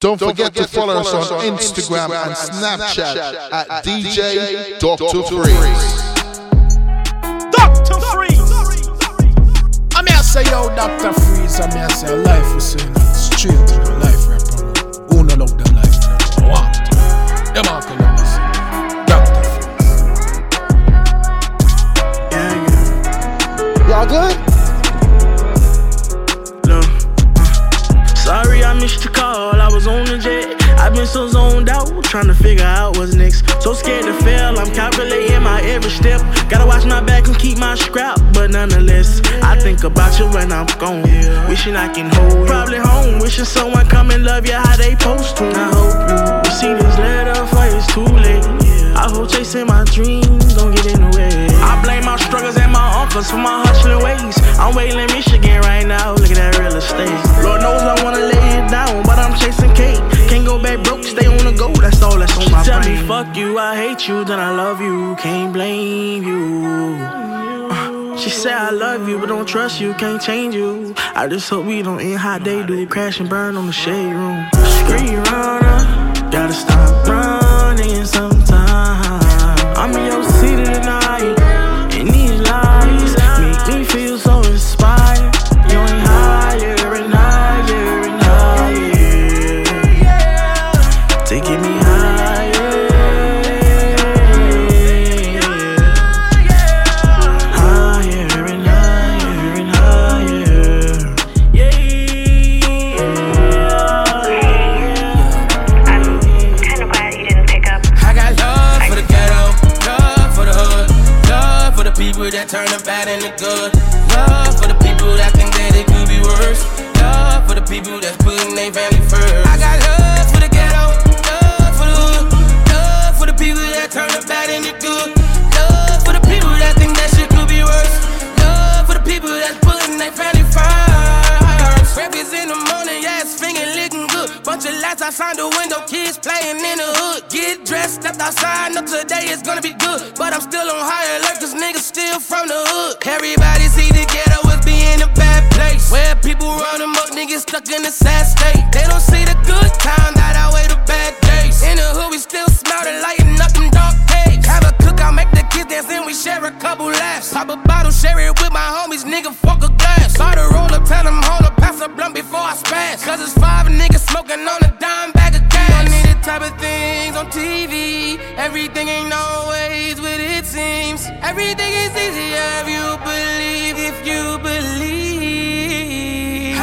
Don't forget to follow us on Instagram and Snapchat at DJ Dr. Freeze. Dr. Freeze. I'm here say yo Dr. Freeze. I'm here say life is saying straight to the life rapper. Who no love them life? man? What? Them all can love this. Dr. Freeze. Y'all good? Trying to figure out what's next. So scared to fail, I'm calculating my every step. Gotta watch my back and keep my scrap, but nonetheless, I think about you when I'm gone. Wishing I can hold you. Probably home, wishing someone come and love you how they post to. I hope you see this letter for it's too late. I hope chasing my dreams don't get in the way. I blame my struggles and my uncles for my hustling ways. I'm waiting in Michigan right now, look at that real estate. Lord knows I wanna lay it down, but I'm chasing cake. Can't go back broke, stay on the go, that's all that's on she my tell brain. me fuck you, I hate you, then I love you, can't blame you. Uh, She said I love you, but don't trust you, can't change you. I just hope we don't end how they do, crash and burn on the shade room. Screen runner, gotta stop running sometime. Outside the window, kids playing in the hood. Get dressed, stepped outside, know today is gonna be good. But I'm still on high alert, cause niggas still from the hood. Everybody see the ghetto as being a bad place. Where people run them up, niggas stuck in a sad state.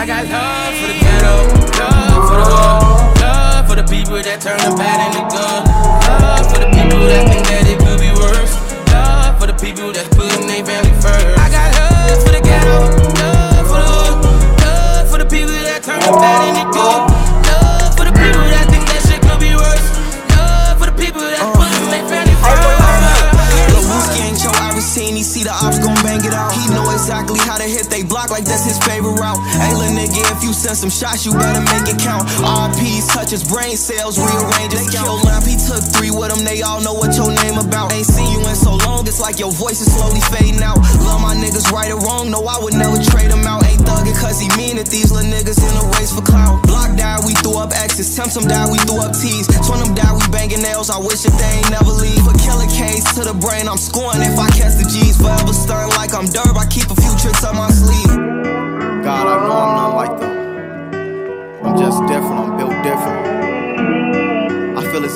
Got love for the ghetto, love for the hood, love for the people that turn the bad into good, love for the people that think that it some shots, you better make it count. RPs touch his brain cells, rearrange his count. Lamp, he took three with him, they all know what your name about. Ain't seen you in so long, it's like your voice is slowly fading out. Love my niggas right or wrong, no, I would never trade him out. Ain't thuggin' cause he mean it, these little niggas in a race for clout. Block died, we threw up X's. Tempt some died, we threw up T's. Twin them died, we banging nails, I wish that they ain't never leave. Put killer case to the brain, I'm scoring if I catch the G's. Forever stirring like I'm Derb, I keep a few tricks up my sleeve. God, I know I'm not like them.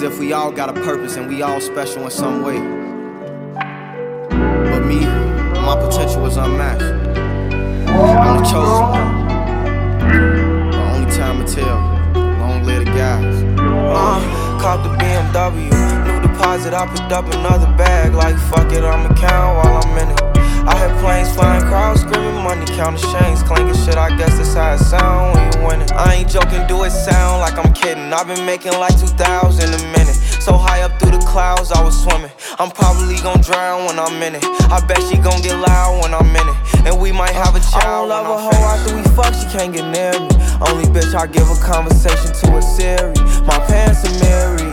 If we all got a purpose and we all special in some way. But me, my potential is unmatched. I'm the chosen one. The only time to tell. Long live the guys. Uh, caught the BMW. New deposit, I picked up another bag. Like, fuck it, I'ma count while I'm in it. I hear planes flying, crowds screaming, money counting chains, clinking shit. I guess that's how it sound when you winning. I ain't joking, do it sound like I'm kidding. I've been making like 2,000 a minute. So high up through the clouds, I was swimming. I'm probably gonna drown when I'm in it. I bet she gon' get loud when I'm in it. And we might have a child. I don't love a hoe after we fuck, she can't get near me. Only bitch I give a conversation to a Siri. My pants are married.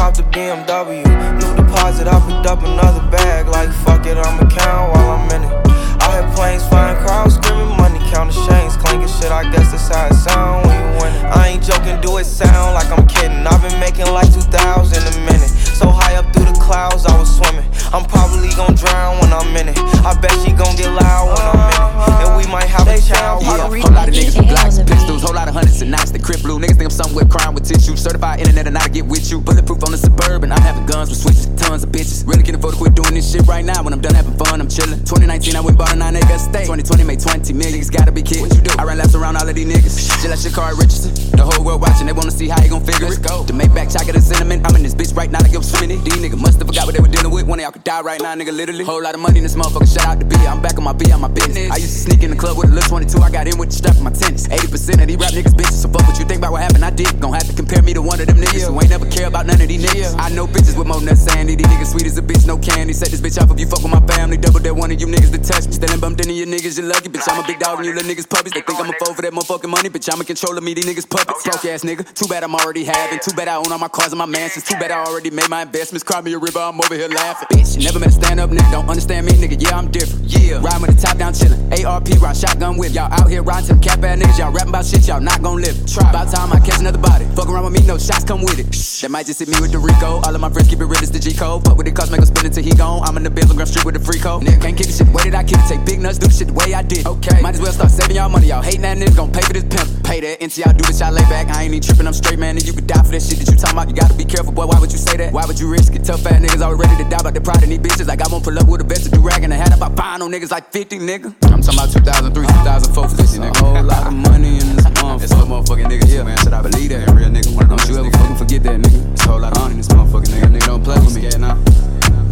cop the BMW. New deposit, I picked up another bag. Like, fuck it, I'ma count while I'm in it. I hear planes flying, crowds screaming, money counting chains, clanking shit. I guess that's how it sound when you win it. I ain't joking, do it sound like I'm kidding. I've been making like 2,000 a minute. So high up through the clouds, I was swimming. I'm probably gon' drown when I'm in it. I bet she gon' get loud when I'm in it. And we might have a child. Yeah, whole lot of niggas with blocks, pistols, whole lot of hundreds and knots. The crib blue niggas think I'm somewhere crying with tissue. Certified internet and I get with you. Bulletproof on the suburban. I'm having guns with switches, tons of bitches. Really can't afford to quit doing this shit right now. When I'm done having fun, I'm chillin'. 2019, I went bought a nine acre estate. 2020 made 20 million. Niggas gotta be kidding. What you do? I ran laps around all of these niggas. Shit like Sha'Carri Richardson. The whole world watching, they wanna see how you gon' figure Let's it. Go. To make back chocolate and cinnamon. I'm in this bitch right now like I'm swimming it. These niggas must have forgot what they were dealing with. One of y'all could die right now, nigga, literally. Whole lot of money in this motherfucker. Shout out to B. I'm back on my B, on my business. I used to sneak in the club with a little 22. I got in with the strap in my tennis. 80% of these rap niggas bitches. So fuck what you think about what happened. I did. Gon' have to compare me to one of them niggas who ain't never care about none of these niggas. I know bitches with more nuts sandy. These niggas sweet as a bitch, no candy. Set this bitch off if you fuck with my family. Double that one of you niggas to touch me. Still bumped into your niggas, you lucky. Bitch, I'm a big dog and you little niggas puppies. They think I'm a foe for that motherfucking money. Bitch, I'm a controller, me, these niggas puppets. Oh, Broke ass nigga. Too bad I'm already having. Too bad I own all my cars and my mansions. Too bad I already made my investments. Cry me a river, I'm over here laughing. Bitch, never met a stand up nigga. Don't understand me, nigga. Yeah, I'm different. Yeah. Riding with the top down chillin'. ARP, ride shotgun with y'all out here riding to the cap ass niggas. Y'all rapping about shit, y'all not gon' live. Try. About time I catch another body. Fuck around with me, no shots come with it. Shh. That might just hit me with the Rico. All of my friends keep it real as the G code. Fuck with it, cause make spin it till he gone. I'm in the Graham Street with the free code. Nigga can't kick the shit the way that I kick it. Take big nuts, do the shit the way I did. Okay. Might as well start saving y'all money. Y'all hating that nigga, gon' pay for this pimp. Pay that until y'all do this, y'all lay back. I ain't even tripping, I'm straight, man. And you could die for that shit that you talking about. You gotta be careful, boy. Why would you say that? Why would you risk it? Tough fat niggas always ready to die about the pride in these bitches. Like I won't pull up with a vest to do rag and a hat about buying on niggas like 50, nigga. I'm talking about 2003, uh, 2004 for this nigga. A whole lot of money in this motherfucker. It's a motherfucking nigga, yeah, man. Should I believe that? Real nigga, one of Don't you ever fucking forget that, nigga. It's a whole lot of money in this motherfucking nigga. Nigga don't play with me, yeah, nah.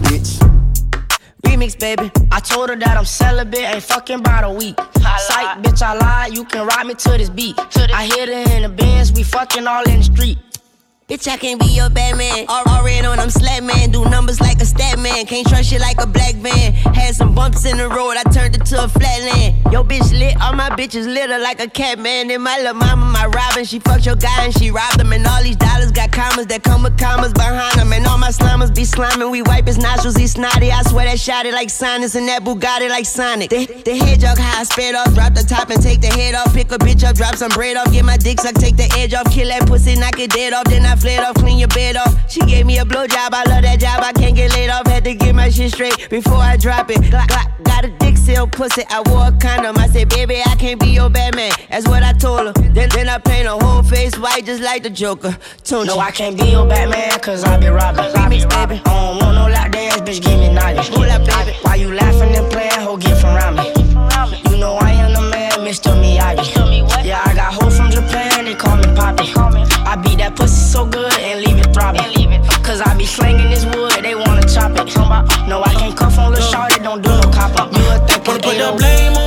Bitch. Remix, baby. I told her that I'm celibate, ain't fucking about a week. Psych, bitch, I lied. You can ride me to this beat. I hit her in the Benz, we fucking all in the street. Bitch, I can't be your Batman. Already on them slap man. Do numbers like a stat man. Can't trust you like a black van. Had some bumps in the road, I turned it to a flat land. Yo, bitch lit, all my bitches litter like a cat man. And my little mama, my Robin, she fucked your guy and she robbed him. And all these dollars got commas that come with commas behind them. And all my slammers be sliming. We wipe his nostrils, he snotty. I swear that shot it like sinus and that Bugatti like Sonic. The, the head jog high, spit off, drop the top and take the head off. Pick a bitch up, drop some bread off. Get my dick sucked, take the edge off. Kill that pussy, knock it dead off. Then I fled off, clean your bed off. She gave me a blowjob, I love that job. I can't get laid off, had to get my shit straight before I drop it. Glock, glock, got a dick seal pussy. I wore a condom. I said, baby, I can't be your Batman. That's what I told her. Then, then I paint her whole face white just like the Joker. Tunchi. No, I can't be your Batman, cause I be robbing. Remix, baby. I don't want no dance, bitch, give me knowledge. Hold up, baby. Why you laughing and playing, ho, get from around me. You know I am the man, Mr. Miyagi. Yeah, I got hoes from Japan, they call me Poppy. I beat that pussy so good and leave it throbbing. Cause I be slinging this wood, they wanna chop it. No, I can't cuff on the shorty, don't do no cop up. You a think Wanna put the blame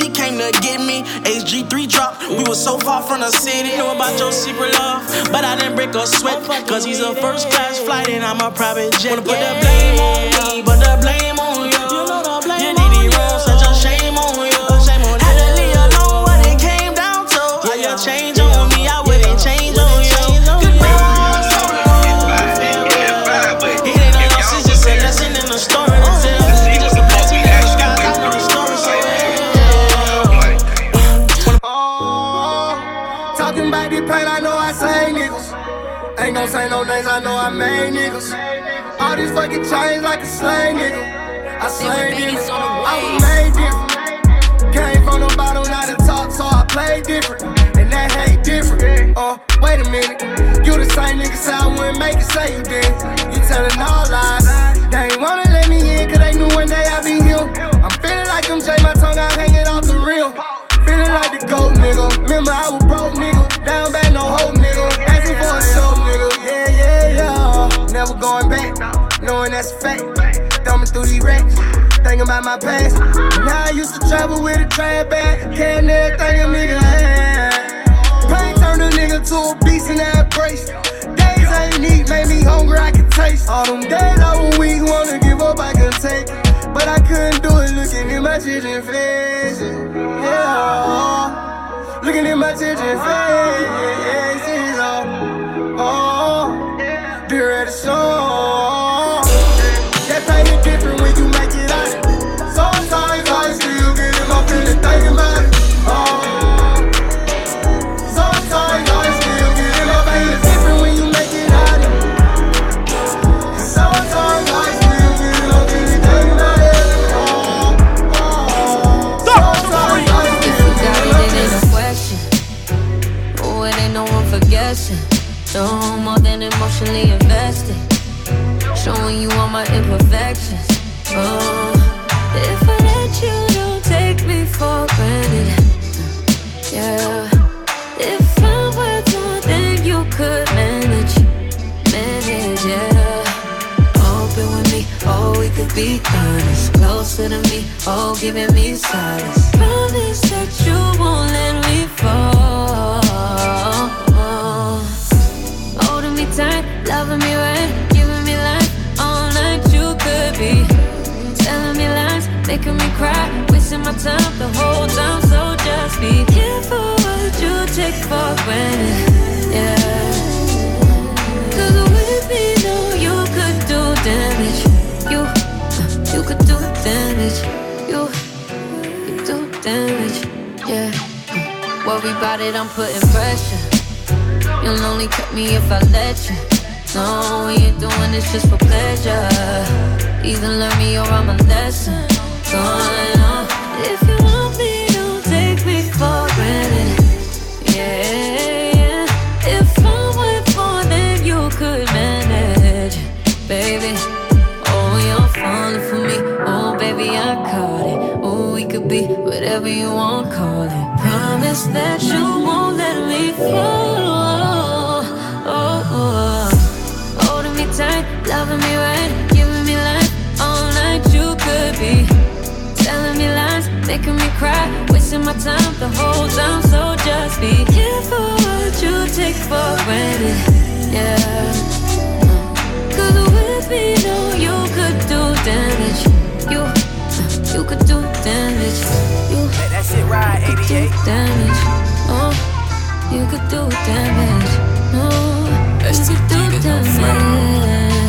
D came to get me. HG3 dropped, we was so far from the city. Know about your secret love, but I didn't break a sweat. Cause he's a first class flight and I'm a private jet. Wanna put the blame on me, but the blame on you. I know I made niggas. All these fucking chains like a slave nigga. I slay niggas, I was made different. Came from the bottom, not the top, so I play different. And that hate different. Oh, wait a minute. You the same nigga say I wouldn't make it, say you did. You telling all lies. They ain't wanna let me in, cause they knew one day I'd be here. I'm feeling like them J, my tongue out hanging off the rim. Feeling like the goat nigga. Remember I was Never going back. Knowing that's a fact. Thumbing through these racks. Thinking about my past. Now I used to travel with a trap bag. Carrying everything a nigga had. Pain turned a nigga to a beast in that brace. Days ain't eat made me hungry, I can taste. All them days I was weak, wanna give up, I could take it. But I couldn't do it looking in my children's faces. Yeah. Looking in my children's faces. Oh, oh. Be ready to show. That pain is different when you make it out. Sometimes I still get in my feelings thinking about it. Oh. Sometimes I still get in my feelings different when you make it. Sometimes I still get in my feelings thinking about it. Oh, oh. Sometimes I still get in my It ain't no question. Oh, it ain't no one for guessing. No more than emotionally invested. You all my imperfections. Oh, if I let you, don't take me for granted. Yeah. If I'm worth more than you could manage, manage, yeah. Open with me, oh, we could be honest. Closer to me, oh, giving me solace. Promise making me cry, wasting my time the whole time. So just be careful what you take for granted. Yeah. Cause with me, no, you could do damage. You, you could do damage. You, you do damage. Yeah. Worry about it, I'm putting pressure. You'll only cut me if I let you. No, we ain't doing this just for pleasure. Either learn me or I'm a lesson. Going on. If you want me, don't take me for granted. Yeah, yeah. If I'm worth more than you could manage, baby. Oh, you're falling for me. Oh, baby, I caught it. Oh, we could be whatever you want, call it. Promise that you won't let me fall. Holding me tight, loving me right, giving me life all night. You could be making me cry, wasting my time the whole time. So just be careful what you take for granted. Yeah. Cause with me, no, you could do damage. You, uh, you could do damage. You, Let that shit ride, could do 88. damage. Oh, you could do damage. No, you could do damage.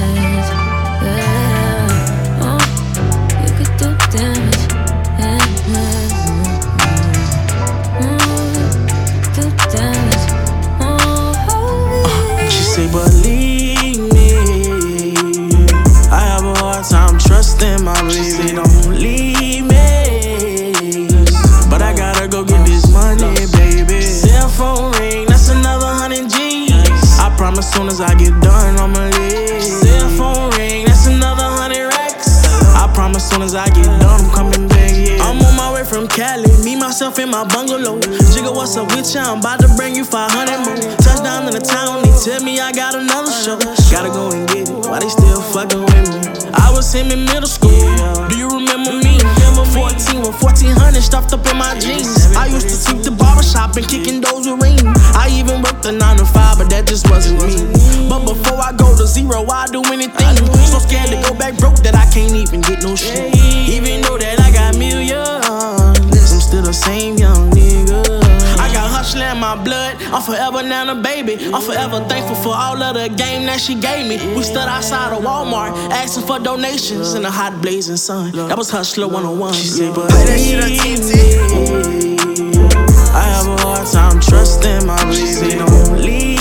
I get done, I'ma leave. Cell phone ring, that's another hundred racks. I promise soon as I get done, I'm coming back, yeah. I'm on my way from Cali, me, myself, in my bungalow. Jigga, what's up with ya? I'm about to bring you 500 more. Touchdown in the town, they tell me I got another show. Gotta go and get it, why they still fucking with me? I was him in middle school. Do you remember me? 14 with 1400 stuffed up in my jeans. I used to sweep the barbershop and kicking doors with ring. I even worked the 9 to 5, but that just wasn't me. But before I go to zero, I do anything. So scared to go back broke that I can't even get no shit. Even though that I got millions, I'm still the same young nigga. In my blood. I'm forever now a baby. I'm forever thankful for all of the game that she gave me. We stood outside of Walmart asking for donations in the hot blazing sun. That was Hustler 101. She said, but I have a hard time trusting my baby. She said, don't leave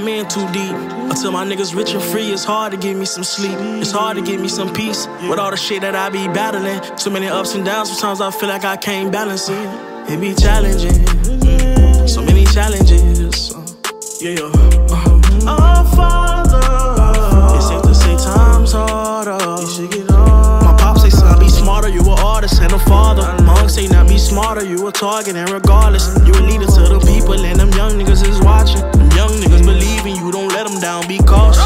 too deep. Until my niggas rich and free, it's hard to give me some sleep. It's hard to give me some peace with all the shit that I be battling. So many ups and downs, sometimes I feel like I can't balance it. It be challenging, mm, so many challenges. Uh, yeah, uh, our Father. It's safe to say times harder. My pop say, son, be smarter. You a artist and a father. My uncle say, now be smarter. You a target, and regardless, you a leader to the people, and them young niggas is watching. Them young niggas believe in you. Don't let them down. Be cautious.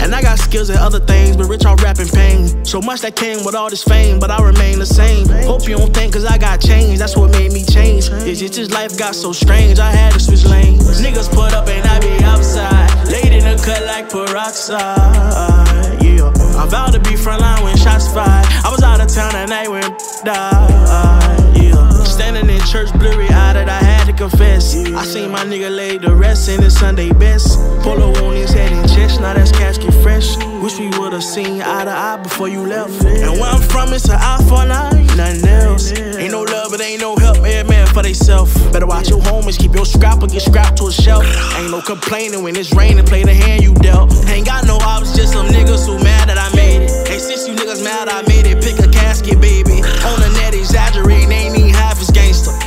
And I got skills and other things, but rich on rapping pain. So much that came with all this fame, but I remain the same. Hope you don't think, cause I got changed, that's what made me change. It's just this life got so strange, I had to switch lanes. Niggas put up and I be outside. Laid in the cut like peroxide. Yeah, I vowed to be frontline when shots fired. I was out of town that night when died. Yeah, standing in church, blurry eyed, I had to confess. I seen my nigga lay to rest in his Sunday best. Polo on his head and chest, now that's casket fresh. Wish we would've seen eye to eye before you left. And where I'm from, it's an eye for an eye, nothing else. Ain't no love, but ain't no help, every man for theyself. Better watch your homies, keep your scrap or get scrapped to a shelf. Ain't no complaining when it's raining, play the hand you dealt. Ain't got no ops, just some niggas who mad that I made it. Hey, since you niggas mad I made it, pick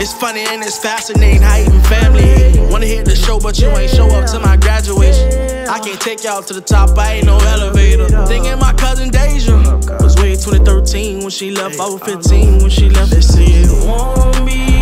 It's funny and it's fascinating how even family. Wanna hit the show, but you ain't show up to my graduation. I can't take y'all to the top, I ain't no elevator. Thinking my cousin Deja was way 2013 when she left. I was 15 when she left. They say it won't be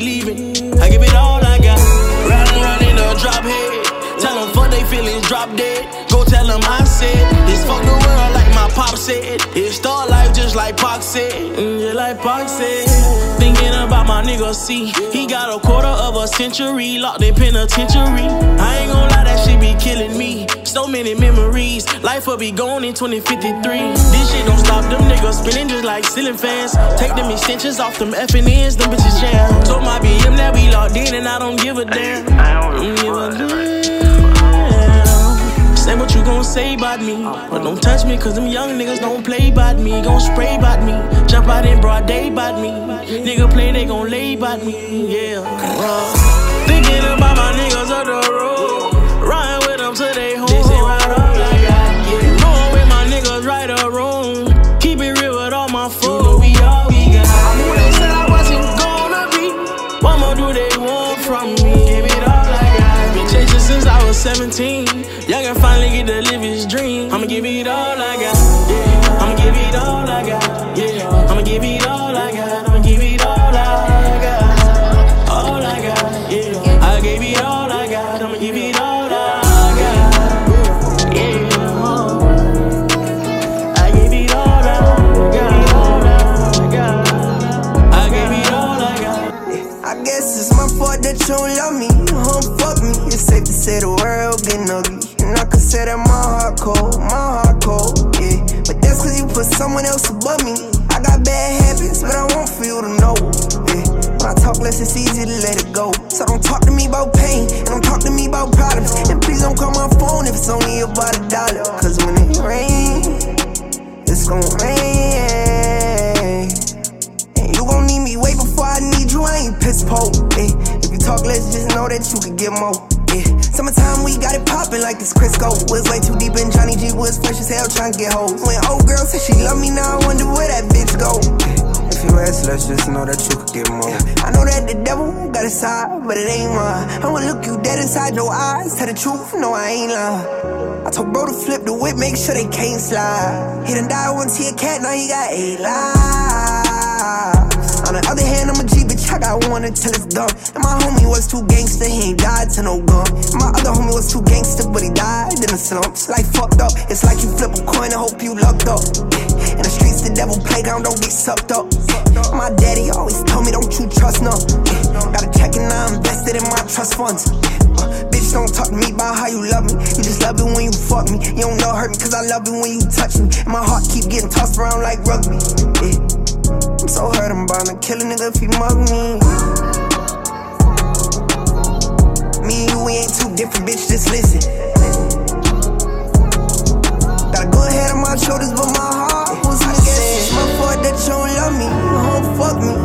leaving. I give it all I got. Ride around in a drop head. Tell them fuck they feelings, drop dead. Go tell them I said, this fuck my pop said. It start life just like Pac said. Mm, just like Pac said. Thinking about my nigga C. He got a quarter of a century locked in penitentiary. I ain't gon' lie, that shit be killing me. So many memories. Life will be gone in 2053. This shit don't stop them niggas spinning just like ceiling fans. Take them extensions off them effing ends, them bitches jam. Told my BM that we locked in and I don't give a damn. I Don't give a damn. Say what you gon' say about me. But don't touch me, cause them young niggas don't play about me. Gon' spray about me. Jump out in broad day about me. Nigga play, they gon' lay about me. Yeah. Get to live his dream. I'ma give it all I got. Yeah. I'ma give it all I got. Yeah. I'ma give it all I got. I'ma give it all I got. All I got. Yeah. I gave it all I got. I'ma give it all someone else above inside your eyes. Tell the truth, no, I ain't lying. I told bro to flip the whip, make sure they can't slide. He done died once, he a cat, now he got eight lives. On the other hand, I'm a G bitch, I got one until it's done. And my homie was too gangster, he ain't died to no gun. And my other homie was too gangster, but he died in the slumps. Like fucked up, it's like you flip a coin and hope you lucked up. In the streets, the devil playground, don't get sucked up. My daddy always told me, don't you trust no. Gotta check and I invested in my trust funds. Uh, bitch, don't talk to me about how you love me. You just love it when you fuck me. You don't know hurt me, cause I love it when you touch me. And my heart keep getting tossed around like rugby. Yeah. I'm so hurt, I'm bound to kill a nigga if he mug me. Me and you, we ain't too different, bitch, just listen. Got a good head on my shoulders, but my heart was missing. My fault that you don't love me,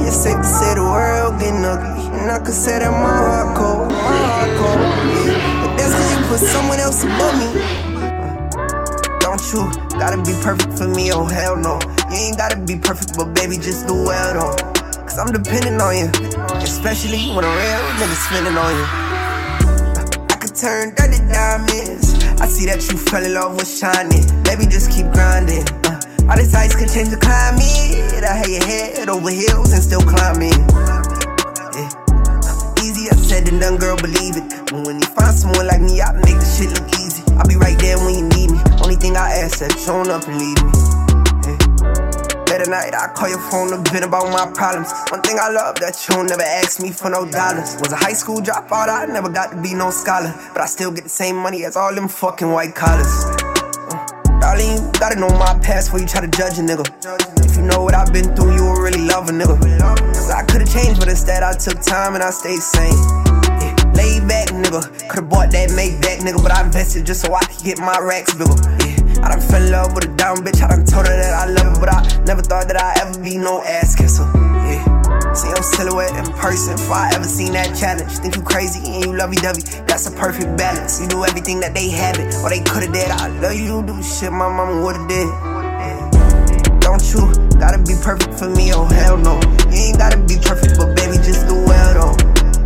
It's safe to say the world getting ugly. And I can say that my heart cold, my heart cold. But that's cause you put someone else above me. Don't you gotta be perfect for me, oh hell no. You ain't gotta be perfect, but baby, just do well though. Cause I'm depending on you, especially when a real nigga spending on you. I could turn dirty diamonds. I see that you fell in love with shining. Baby, just keep grinding. Uh, all this ice could change the climate. Had your head over heels and still climbing. Yeah. Easier said than done, girl, believe it. But when you find someone like me, I make the shit look easy. I'll be right there when you need me. Only thing I ask is show up and leave me. Late at night, I call your phone to vent about my problems. One thing I love that you never ask me for no dollars. Was a high school dropout, I never got to be no scholar. But I still get the same money as all them fucking white collars. Uh, darling, you gotta know my past before you try to judge a nigga. If know what I've been through, you will really love a nigga. Cause I could've changed, but instead I took time and I stayed sane. Yeah, laid back, nigga. Could've bought that made that, nigga, but I invested just so I could get my racks bigger. Yeah. I done fell in love with a down bitch. I done told her that I love her, but I never thought that I'd ever be no ass kisser. Yeah. See, I'm silhouette in person before I ever seen that challenge. Think you crazy and you lovey dovey. That's a perfect balance. You do everything that they haven't or they could've did. I love you, do shit my mama would've did. Don't you gotta be perfect for me? Oh, hell no. You ain't gotta be perfect, but baby, just do well though.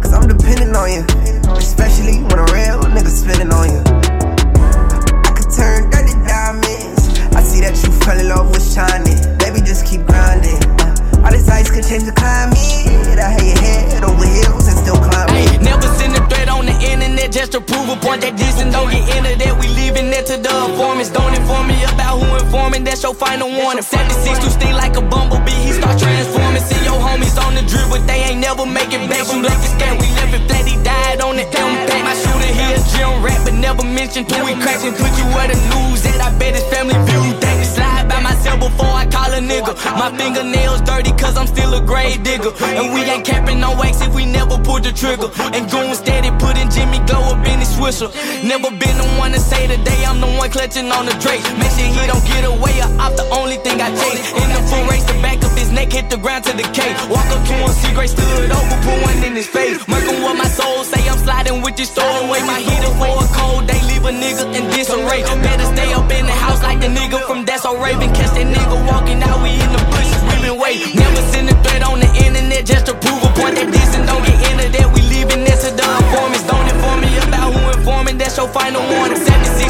Cause I'm depending on you. Especially when a real nigga spitting on you. I could turn dirty diamonds. I see that you fell in love with shining. Baby, just keep grinding. All this ice could change the climate. I had your head over heels and still climbing. Ay, never send a on the internet just to prove a point that this and don't get into that. We leaving it to the informants. Don't inform me about who informing. That's your final warning. 76 to sting like a bumblebee. He start transforming. See your homies on the drip, but they ain't never make it back. Like a scam. We left it flat. He died on the impact. My shooter here, gym rat, but never mentioned who he cracks and put you where the news at. I bet his family view that. Myself before I call a nigga. My fingernails dirty cause I'm still a grave digger. And we ain't capping no wax if we never pull the trigger. And goon steady putting Jimmy Glow up in his swisher. Never been the one to say today I'm the one clutching on the Drake. Make sure he don't get away or off the only thing I chase. In the full race, the back of his neck hit the ground to the K. Walk up to him, see Gray stood over, put one in his face. Murking what my soul say, I'm sliding with this away. My heater for a cold day, leave a nigga in disarray. Better stay up in the house like the nigga from That's So Raven. Catch that nigga walking out, we in the bushes, we been waiting. Never send a threat on the internet just to prove a point that and don't get into that. We leaving this to the informants. Don't inform me about who informing, that's your final warning. 76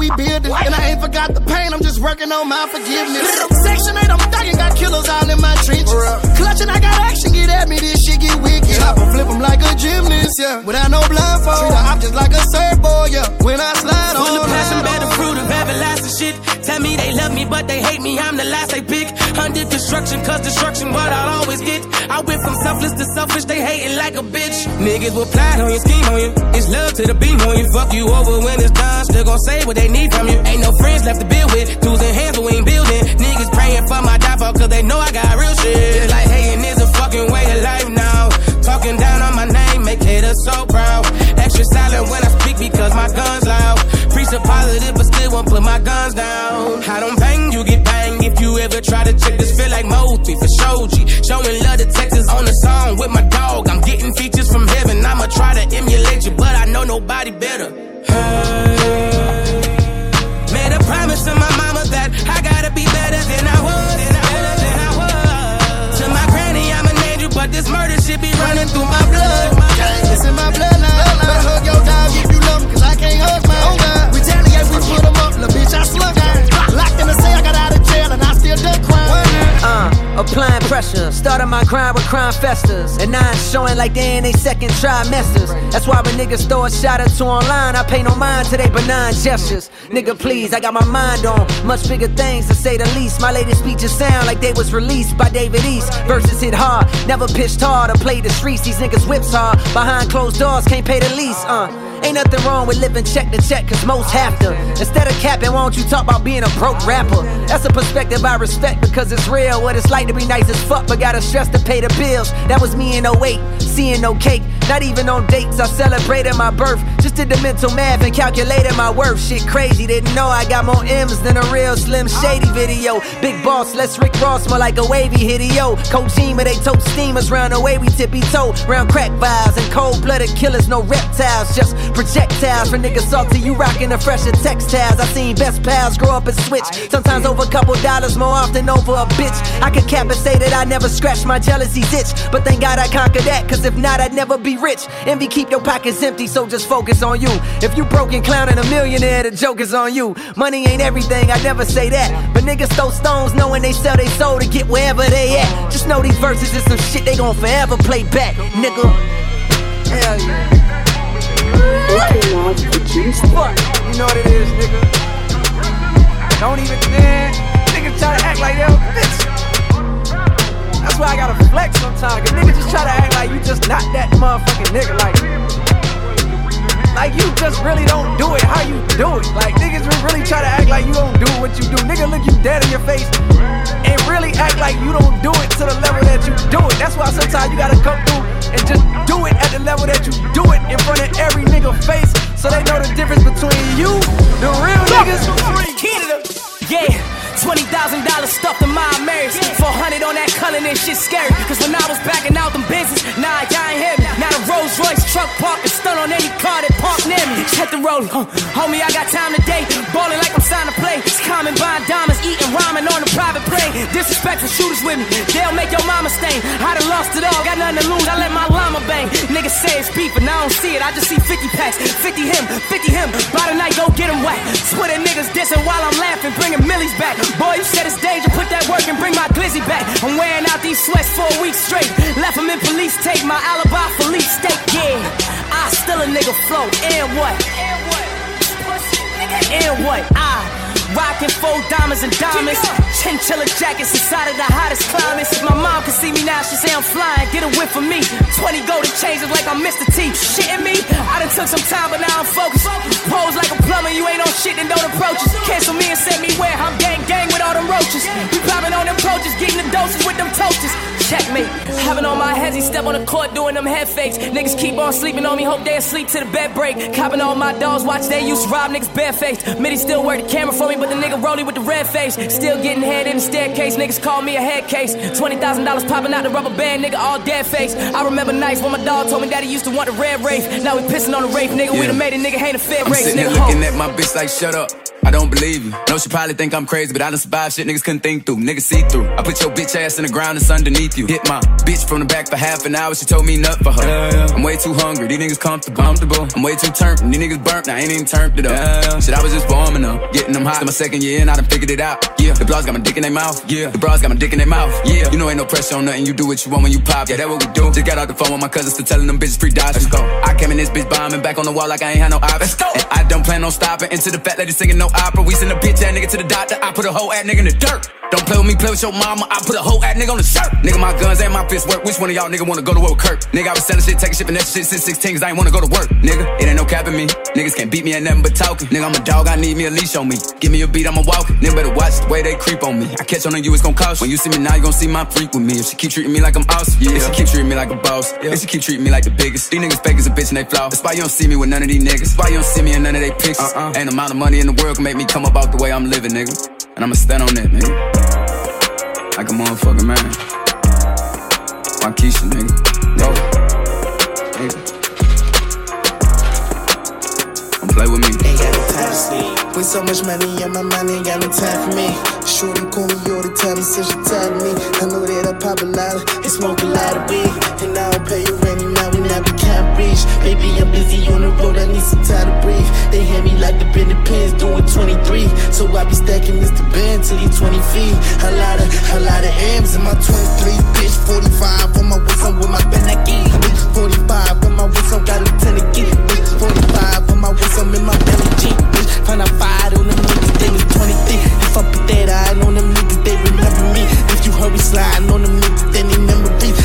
we building. And I ain't forgot the pain, I'm just working on my forgiveness. Section 8, I'm thugging, got killers all in my trenches. Clutching, I got action, get at me, this shit get wicked. Chop and flip them like a gymnast, yeah. Without no blindfold, treat I'm just like a surfboard, yeah. When I slide Full on, the passion, better fruit of everlasting shit. Tell me they love me, but they hate me, I'm the last they pick. Under destruction, cause destruction, what I'll always get. I went from selfless to selfish, they hating like a bitch. Niggas will plot on you, scheme on you. It's love to the beam on you. Fuck you over when it's done. Still gon' say what they need from you. Ain't no friends left to build with. Tools in hands, but we ain't building. Niggas praying for my downfall, oh, cause they know I got real shit. Like hating is a fucking way of life now. Talking down on my name, make haters so proud. Extra silent when I speak because my gun's loud. Preach a positive, but still won't put my guns down. I don't nigga try to check this, feel like Mothi for Shoji. Showing love to Texas on the song with my dog. I'm getting features from heaven. I'ma try to emulate you, but I know nobody better. Hey. Made a promise to my mama that I gotta be better than I was. Than I was. To my granny, I'm an angel, but this murder should be running through my blood. Applying pressure. Started my grind with crime festers. And now I'm showing like they in they second trimesters. That's why when niggas throw a shot or two online, I pay no mind to they benign gestures. Nigga, please, I got my mind on much bigger things to say the least. My latest speeches sound like they was released by David East. Verses hit hard, never pitched hard or played the streets. These niggas whips hard. Behind closed doors, can't pay the lease, uh. Ain't nothing wrong with living check to check, cause most have to. Instead of capping, why don't you talk about being a broke rapper? That's a perspective I respect because it's real. What it's like to be nice as fuck, but gotta stress to pay the bills. That was me in 08, seeing no cake. Not even on dates, I celebrated my birth. Just did the mental math and calculated my worth. Shit crazy, didn't know I got more M's than a real Slim Shady video. Big boss, let's Rick Ross, more like a wavy hitio. Kojima, they tote steamers round the way we tippy toe. Round crack vibes and cold blooded killers, no reptiles, just projectiles. For niggas salty, you rockin' the fresher textiles. I seen best pals grow up and switch. Sometimes over a couple dollars, more often over a bitch. I could cap and say that I never scratched my jealousy's itch. But thank God I conquered that, cause if not, I'd never be rich. Envy keep your pockets empty, so just focus on you. If you broken clowning a millionaire, the joke is on you. Money ain't everything, I never say that. But niggas throw stones knowing they sell their soul to get wherever they at. Just know these verses is some shit they gon' forever play back, nigga. Hell yeah. Fuck, you know what it is, nigga. Don't even, man. Niggas try to act like they're a bitch. That's why I gotta flex sometimes. Cause niggas just try to act like you just not that motherfucking nigga. Like, like you just really don't do it how you do it. Like niggas really try to act like you don't do what you do. Nigga look you dead in your face and really act like you don't do it to the level that you do it. That's why sometimes you gotta come through and just do it at the level that you do it in front of every nigga face so they know the difference between you, the real niggas. Canada, yeah. Twenty thousand dollars stuffed in my Marys. Four hundred on that color, and shit scary. Cause when I was backing out them business, nah, y'all ain't hear me. Now the Rolls Royce truck parked and stun on any car that parked near me. Check the rolling, huh? homie, I got time today. Ballin' like I'm signed to play. It's common buying diamonds, eating ramen on a private plane. Disrespectful shooters with me, they'll make your mama stain. I done lost it all, got nothing to lose. I let my llama bang. Niggas say it's beef, but I don't see it. I just see 50 packs, 50 him, 50 him. By the night, go get him whack. Twitter niggas dissing while I'm laughing, bringing millies back. Boy, you said it's danger, put that work and bring my glizzy back. I'm wearing out these sweats for a week straight. Left them in police take my alibi for leaf steak. Yeah, I still a nigga float. And what? And what? And what? I rockin' four diamonds and diamonds. Chinchilla jackets inside of the hottest climates. My mom can see me now, she say I'm flying. Get a whip for me. 20 golden changes like I'm Mr. T. Shitting me? I done took some time, but now I'm focused. game doses with them toasters. Checkmate. Having on my heads, he step on the court doing them head fakes. Niggas keep on sleeping on me, hope they asleep till the bed break. Copping all my dogs, watch they used to rob niggas barefaced. Mitty still wear the camera for me, but the nigga rolling with the red face. Still getting head in the staircase, niggas call me a head case. $20,000 popping out the rubber band, nigga, all dead face. I remember nights when my dog told me that he used to want the red race. Now we pissing on the rape, nigga. We Yeah. done made a nigga hate a fair I'm race, sitting nigga. there looking at my bitch like, shut up. I don't believe you. No, she probably think I'm crazy, but I done survived shit niggas couldn't think through. Niggas see through. I put your bitch ass in the ground, it's underneath you. Hit my bitch from the back for half an hour, she told me nut for her. I'm way too hungry, these niggas comfortable. comfortable. I'm way too turned, these niggas burnt, I ain't even turned it up. Shit, I was just warming up, getting them hot. It's my second year and I done figured it out. Yeah, the bras got my dick in their mouth. Yeah, the bras got my dick in their mouth. Yeah, you know ain't no pressure on nothing, you do what you want when you pop. Yeah, that what we do. Just got out the phone with my cousins to telling them bitches free dodge. Let's go. I came in this bitch bombing back on the wall like I ain't had no option. Let's go. And I don't plan on stopping into the fat lady singing no opera. We send a bitch ass nigga to the doctor. I put a whole ass nigga in the dirt. Don't play with me, play with your mama. I put a whole ass nigga on the shirt. Nigga, my guns and my fists work. Which one of y'all nigga wanna go to war with Durk? Nigga, I was selling shit, taking shit, and that shit since 16 cause I ain't wanna go to work. Nigga, it ain't no capping me. Niggas can't beat me at nothing but talking. Nigga, I'm a dog, I need me a leash on me. Give me a beat, I'ma walk. Nigga, better watch the way they creep on me. I catch on to you, it's gon' cost. You. When you see me now, you gon' see my freak with me. If she keep treating me like I'm awesome, yeah. If she keep treating me like a boss, yeah. If she keep treating me like the biggest. These niggas fake as a bitch and they flaw. That's why you don't see me with none of these niggas. That's why you don't see me in none of they pictures. Uh-uh. Ain't amount of money in the world can make me come up out the way I'm living, nigga. And I'ma stand on that, nigga. Like a motherfucking man. Why Keisha, nigga? Bro. Nigga. Don't play with me. Ain't got no time to sleep. With so much money on my mind, ain't got no time for me. Shorty call me all the time, said she tired me. I know that I pop a lot, and smoke a lot of weed. And I don't pay you rent, reach. Baby, I'm busy on the road, I need some time to breathe. They hand me like the Benny Pins doing 23. So I be stacking Mr. Ben till he 20 feet. A lot of, a lot of M's in my 23. Bitch, 45 on my waist, I'm with my Benaki. Bitch, 45 on my wrist, I'm got a 10 again. Bitch, 45 on my waist, I'm in my belly. Bitch, find out five on them niggas, they was 23. If I put that eye on them niggas, they remember me. If you hurry sliding on them niggas, then they memories. If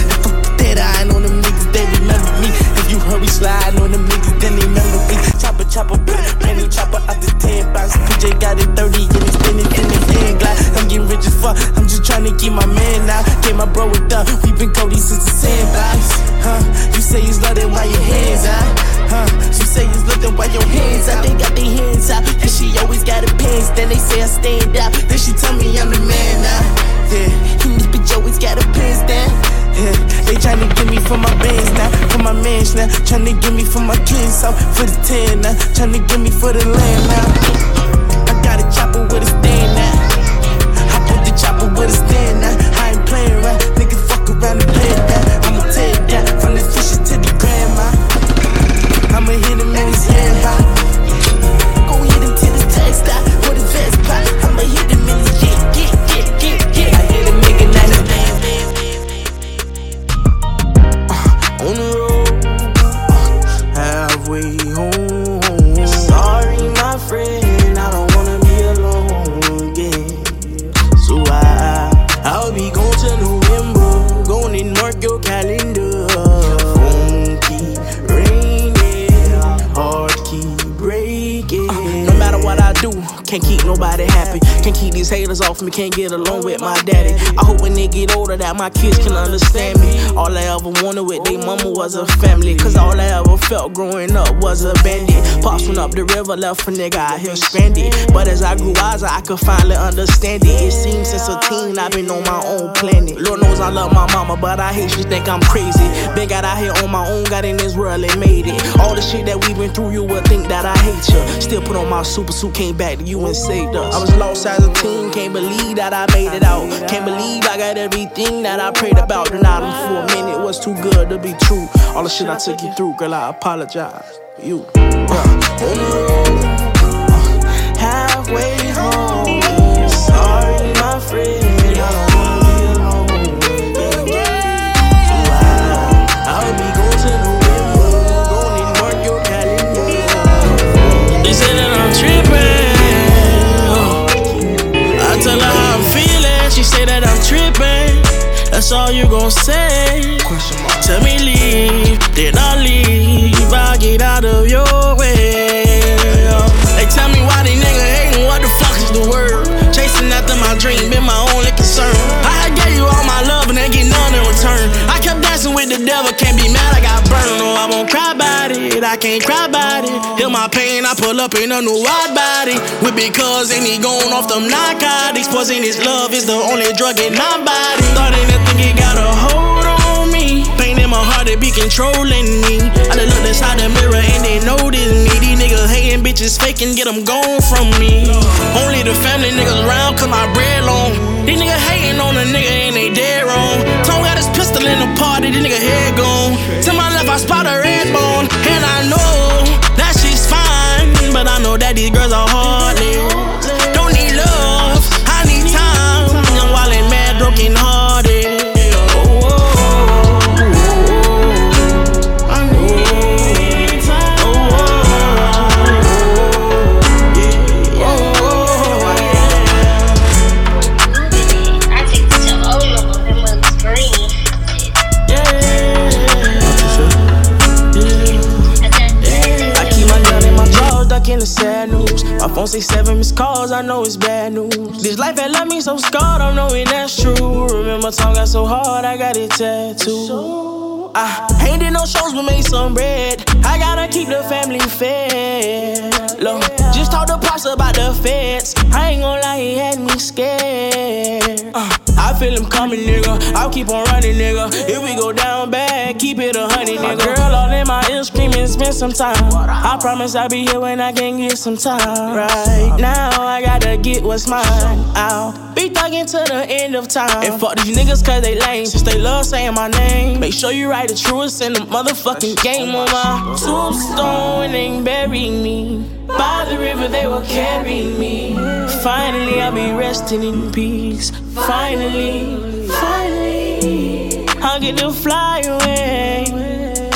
they say I stand out, then she tell me I'm the man now. Yeah, and this bitch always got her pants down. Yeah, they tryna get me for my bands now, for my mans now. Tryna get me for my kids out, for the 10 now. Tryna get me for the land now. I got a chopper with a stand now. I put the chopper with a stand me, can't get along with my daddy. I hope when they get older that my kids can understand me. All I ever wanted with they mama was a family. Cause all I ever felt growing up was a bandit. Pops went up the river, left a nigga out here stranded. But as I grew wiser, I could finally understand it. It seems since a teen I've been on my own planet. Lord knows I love my mama, but I hate she think I'm crazy. Been got out here on my own, got in this world and made it. All the shit that we been through, you would think that I hate you. Still put on my super suit, came back to you and saved us. I was lost as a teen, can't believe that I made it out. Can't believe I got everything that I prayed about. Denied them for a minute, was too good to be true. All the shit I took you through, girl, I apologize. You. Uh, halfway home. Sorry, my friend, That's all you gon' say. Tell me leave, then I leave. I get out of your I can't cry about it. Heal my pain, I pull up in a new wide body. With because and he going off them narcotics. Poison his love is the only drug in my body. Thought anything it got a hold on me. Pain in my heart, it be controlling me. I done looked inside the mirror and they noticed me. These niggas hating bitches faking, get them gone from me. Only the family niggas around cause my bread long. These niggas hating on a nigga pistol in the party, this nigga head gone. To my left, I spot a red bone. And I know that she's fine, but I know that these girls are heartless. Phone say seven missed calls, I know it's bad news. This life had left me so scarred, I'm knowing that's true. Remember, time got so hard, I got it tattooed. I ain't did no shows, but made some bread. I gotta keep the family fed. Look, just talk to pops about the feds. I ain't gonna lie, he had me scared. Uh, I feel him coming, nigga. I'll keep on running, nigga. If we go down bad, keep it a honey, nigga. Girl, all in my ear screaming, spend some time. I promise I'll be here when I can get some time. Right now, I gotta get what's mine. I'll be thugging to the end of time. And fuck these niggas cause they lame. Since they love saying my name. Make sure you write the truest in the motherfucking game on my tombstone and bury me. By the river, they will carry me. Finally, I'll be resting in peace. Finally, finally, I'll get to fly away.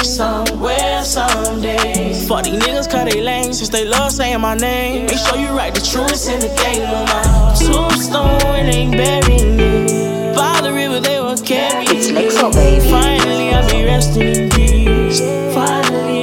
Somewhere, someday. Fuck these niggas, cause they lame. Since they love saying my name. Make sure you write the truest in the game on my tombstone and bury me. By the river, they will carry me. Finally, I'll be resting in peace. Finally.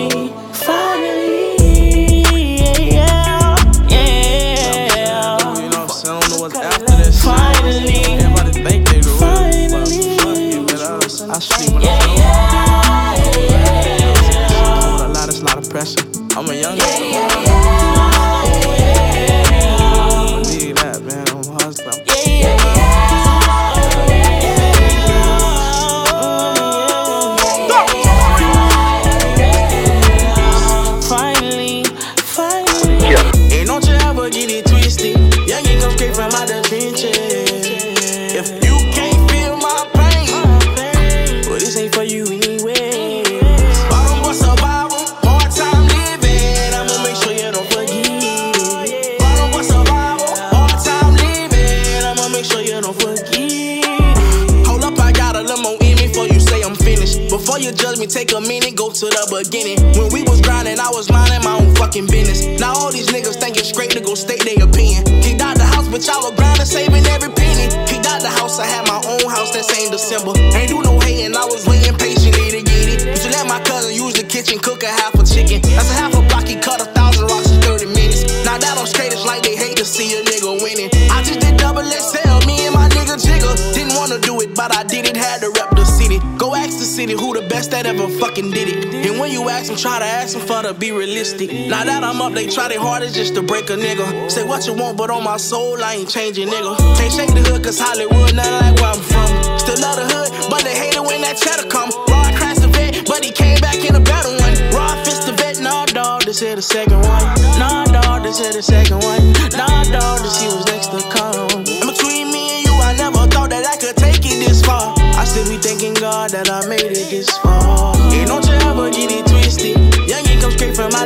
Ask them, to for to be realistic. Now that I'm up, they try their hardest just to break a nigga. Say what you want, but on my soul, I ain't changing, nigga. Can't shake the hood, cause Hollywood, nothing like where I'm from. Still love the hood, but they hate it when that cheddar come. Rod crashed the vet, but he came back in a better one. Rod fist the vet, nah, dog, this here the second one. Nah, dog, this here the second one. Nah, dog, this he was next to come. And between me and you, I never thought that I could take it this far. I still be thanking God that I made it this far. Ain't don't you ever get it twisted.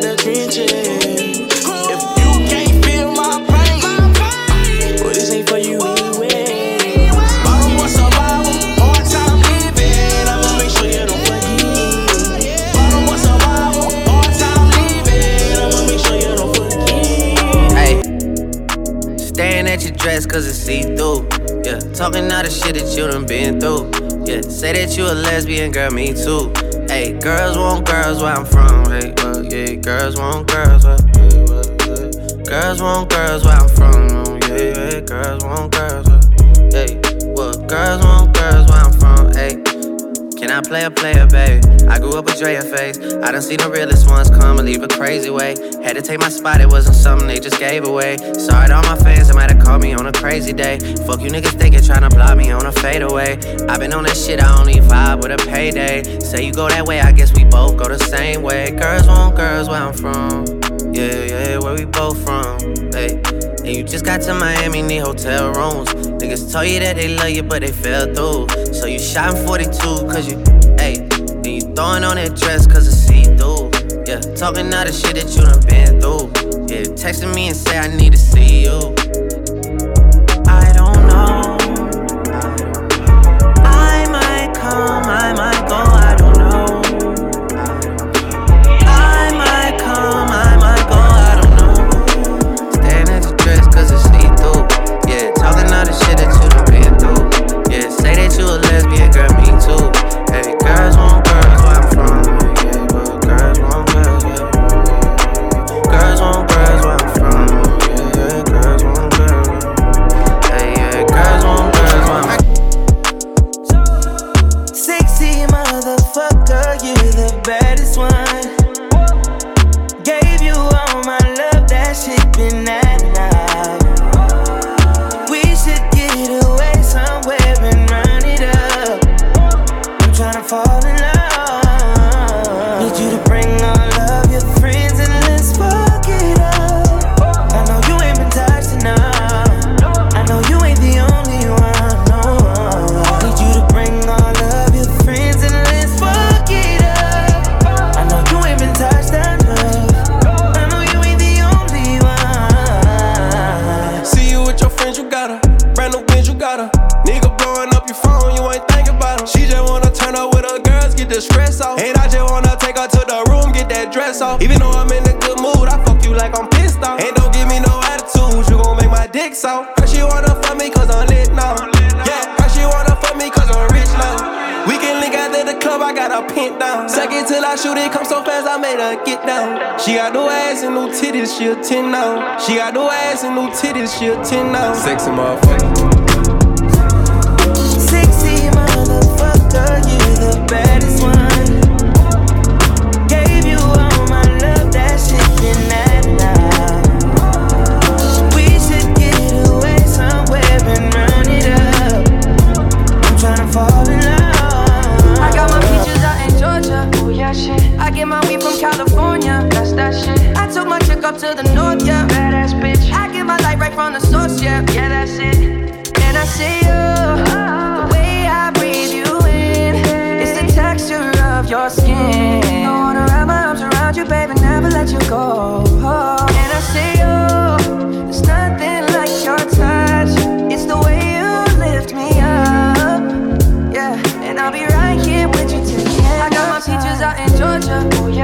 The trenches. If you can't feel my pain, this ain't for you anyway. Hard time. I'ma make sure you don't forget. Hard time. I'ma make sure you don't forget. Hey, staring at your dress cause it's see through. Yeah, talking all the shit that you done been through. Yeah, say that you a lesbian, girl, me too. Hey, girls want girls where I'm from. Hey, yeah, girls want girls yeah. Girls want girls where I'm from. Yeah, yeah, girls want girls where. I play a player, baby? I grew up with Drea face. I done seen the realest ones come and leave a crazy way. Had to take my spot, it wasn't something they just gave away. Sorry to all my fans that might have called me on a crazy day. Fuck you niggas thinking trying to block me on a fadeaway. i been on that shit, I only vibe with a payday. Say you go that way, I guess we both go the same way. Girls want girls where I'm from. Yeah, yeah, where we both from. Hey. And you just got to Miami, need hotel rooms. Niggas told you that they love you, but they fell through. So you shot in 42, cause you, hey. Then you throwing on that dress, cause it's see through. Yeah, talking all the shit that you done been through. Yeah, texting me and say I need to see you. The stress off. And I just wanna take her to the room, get that dress off. Even though I'm in a good mood, I fuck you like I'm pissed off. And don't give me no attitude, you gon' make my dick soft. Her she wanna fuck me cause I'm lit now. Yeah, her she wanna fuck me cause I'm rich now. We can link after the club, I got her pinned down. Second till I shoot it, come so fast, I made her get down. She got no ass and no titties, she a 10 now. She got no ass and no titties, she a 10 now. Sexy motherfucker. Sexy motherfucker, you the baddest California. That's that shit. I took my chick up to the north, yeah. Badass bitch. I get my light right from the source, yeah. Yeah, that's it. And I see you. The way I breathe you in. It's the texture of your skin. I wanna wrap my arms around you, baby, never let you go.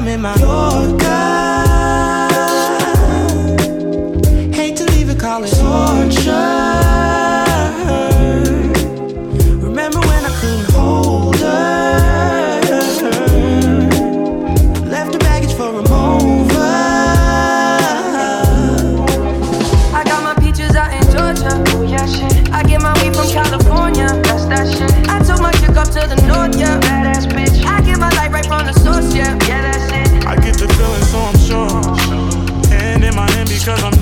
I left my because I'm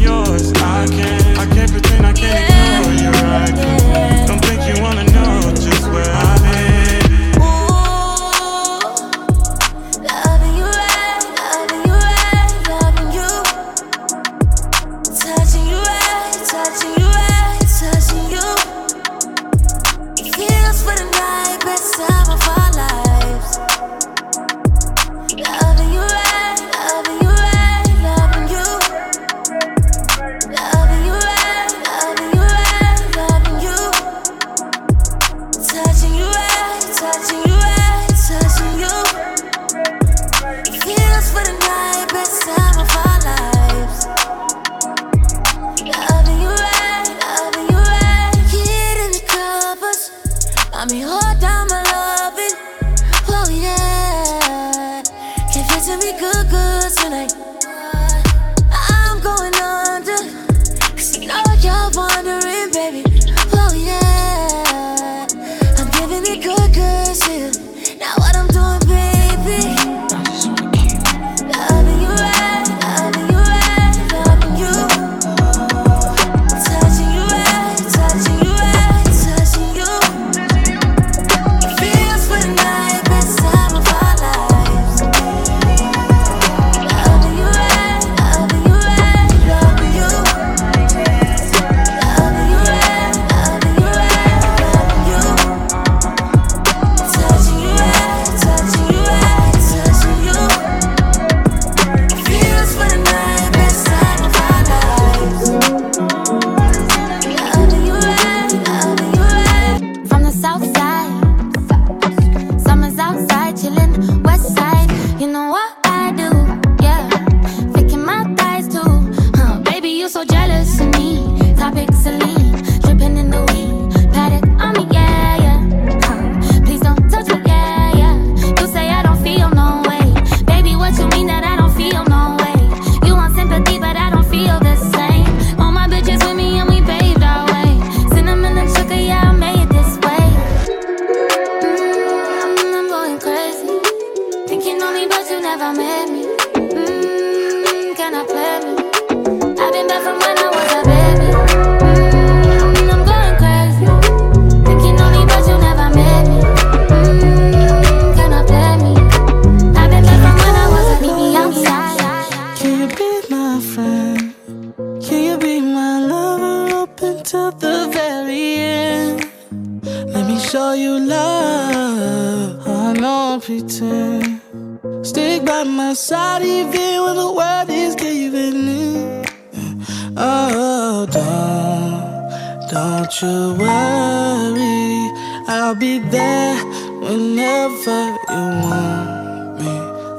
don't, you worry. I'll be there whenever you want me.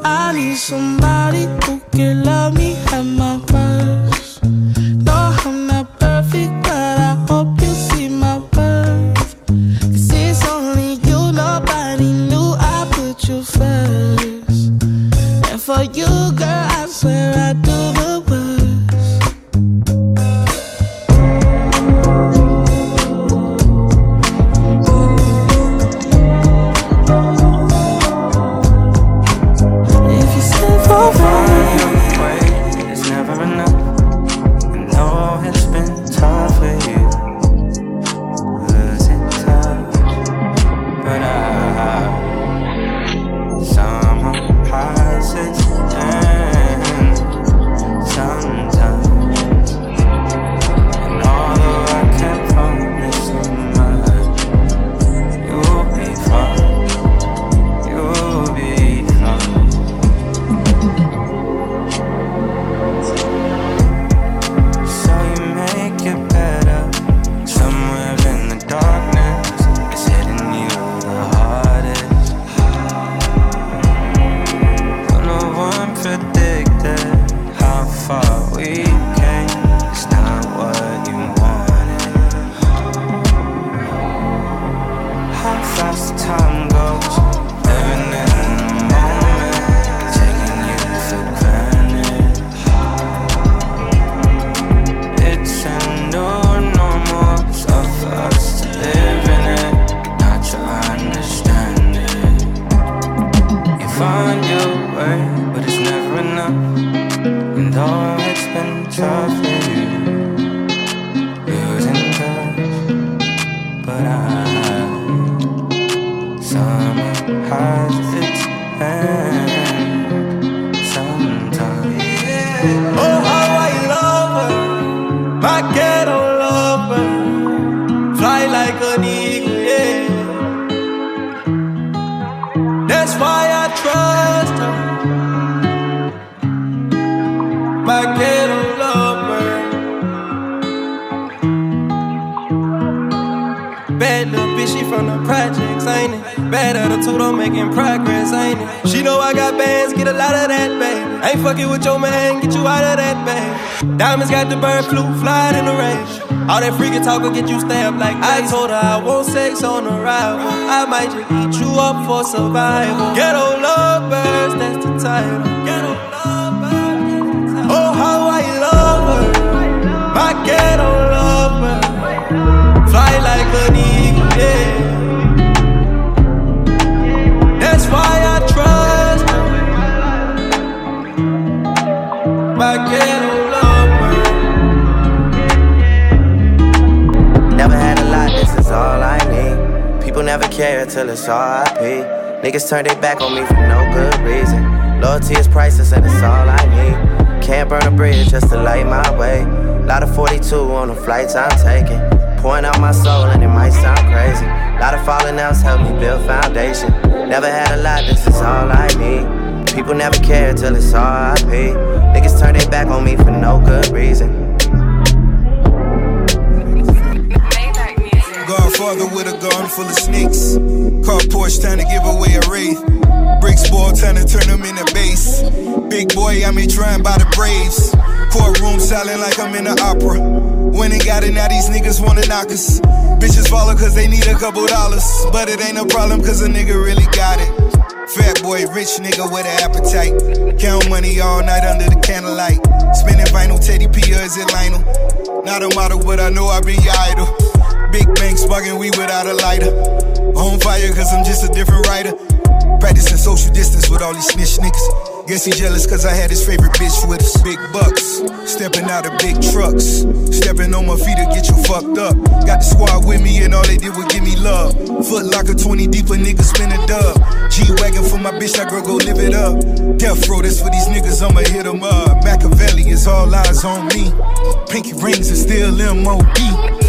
I need somebody Freaking talk will get you stabbed like I told her I want sex on arrival. I might just eat you up for survival. Ghetto lovers, that's the title. Ghetto lovers. Oh, how I love her. My ghetto lover. Fly like an eagle, yeah. That's why I trust her. My ghetto care till it's RIP. Niggas turn their back on me for no good reason. Loyalty is priceless and it's all I need. Can't burn a bridge just to light my way. Lot of 42 on the flights I'm taking. Pouring out my soul and it might sound crazy. Lot of falling outs help me build foundation. Never had a lot, this is all I need. People never care till it's RIP. Niggas turn their back on me for no good reason. Godfather with a garden full of snakes. Car Porsche trying to give away a wraith. Bricks ball trying to turn them into base. Big boy, I'm here trying by the Braves. Courtroom silent like I'm in an opera. When they got it, now these niggas wanna knock us. Bitches follow cause they need a couple dollars. But it ain't no problem cause a nigga really got it. Fat boy, rich nigga with an appetite. Count money all night under the candlelight. Spinning vinyl, Teddy P or is it Lionel? Not a model, but I know I be idol. Big bang sparking, we without a lighter. On fire, cause I'm just a different writer. Practicing social distance with all these snitch niggas. Guess he jealous cause I had his favorite bitch with us. Big bucks, stepping out of big trucks. Stepping on my feet to get you fucked up. Got the squad with me and all they did was give me love. Foot locker 20 deep, a nigga spin a dub. G Wagon for my bitch, that girl go live it up. Death row, that's for these niggas, I'ma hit 'em up. Machiavelli is all eyes on me. Pinky rings is still MOB.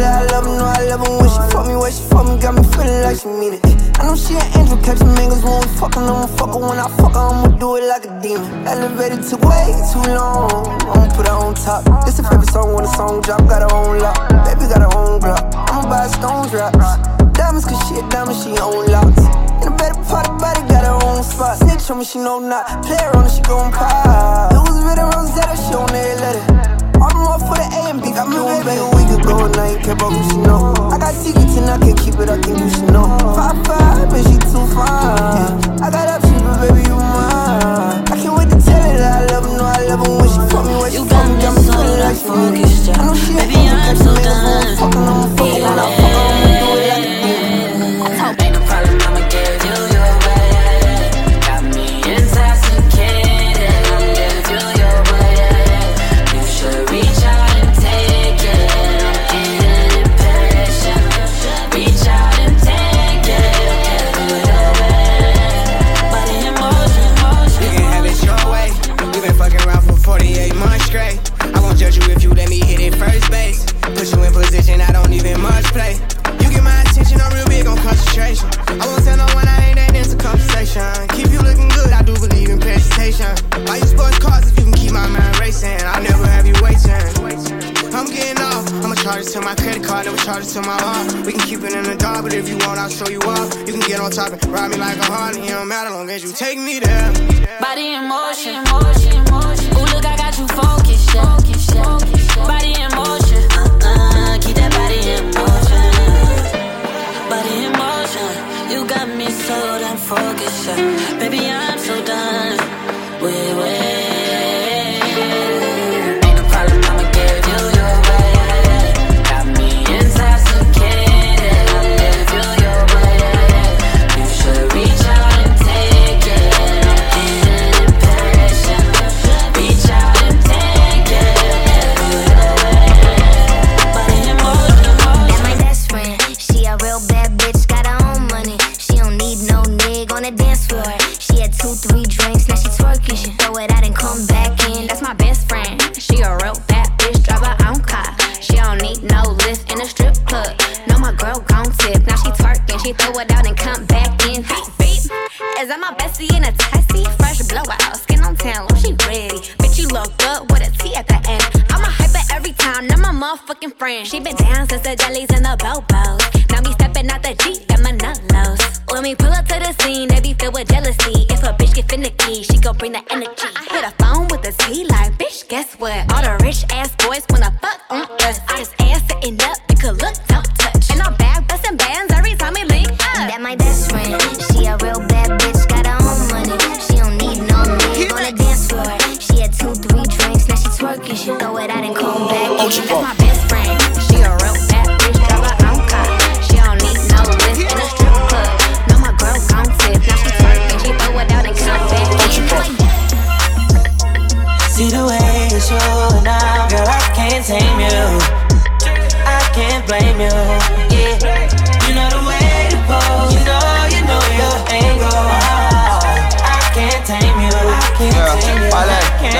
that I love her, know I love her when she fuck me, when she fuck me, got me feeling like she mean it. I know she an angel, catching mangoes when we fucking, I'ma fuck her when I fuck her, I'ma do it like a demon. Elevated took way too long, I'ma put her on top. This a favorite song when the song drop, got her own lock. Baby got her own block, I'ma buy stone drops. Diamonds, cause she a diamond, she own locks. In a better part of body, got her own spot. Snitch on me, she know not. Player on her, she gon' pop. It was written Rosetta, she on every letter. All them off for the A and B, got me baby a week ago and I ain't care about who she know. I got secrets and I can't keep it, I think you should know. Five five, and she too fine. I got options, but baby you mine. I can't wait to tell her that I love her, know I love her when she fuck me, when she fuck me, got me feeling like she. I know she a baby, I'm so done. Fucking, I'ma fuck her when on top and ride me like a Harley. It don't matter long as you take me there. Body in motion, motion, motion. Ooh, look, I got you focused, yeah. Body in motion, uh-uh. Keep that body in motion. Body in motion. You got me so damn focused, yeah.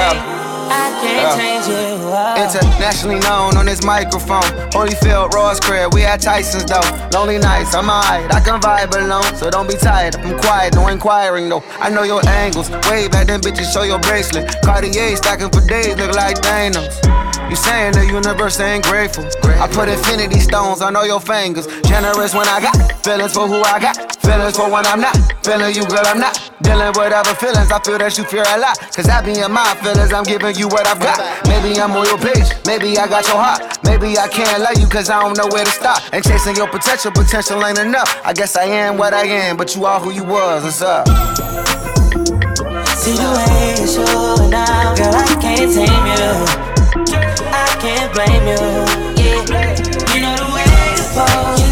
I can't. I can't change you. Internationally known on this microphone. Holyfield, Ross Crab, we at Tyson's though. Lonely nights, I'm alright. I can vibe alone, so don't be tired. I'm quiet, no inquiring though. I know your angles. Way back then, bitches, show your bracelet. Cartier stacking for days, look like Thanos. You saying the universe ain't grateful. I put infinity stones on all your fingers. Generous when I got feelings for who I got. Feelings for when I'm not. Feeling you, girl, I'm not. Dealing with other feelings. I feel that you fear a lot. Cause I be in my feelings, I'm giving you what I've got. Maybe I'm on your page. Maybe I got your heart. Maybe I can't love you cause I don't know where to stop. And chasing your potential, potential ain't enough. I guess I am what I am, but you are who you was. What's up? See the way you're showing girl, I can't tame you. I can't blame you. Yeah, you know the way to pose.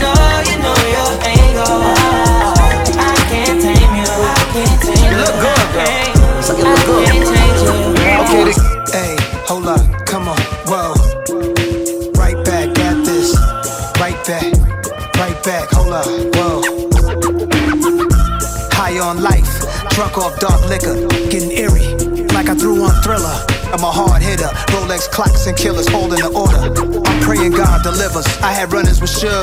Drunk off dark liquor, getting eerie, like I threw on thriller. I'm a hard hitter, Rolex clocks and killers holding the order. I'm praying God delivers. I had runners with Suge,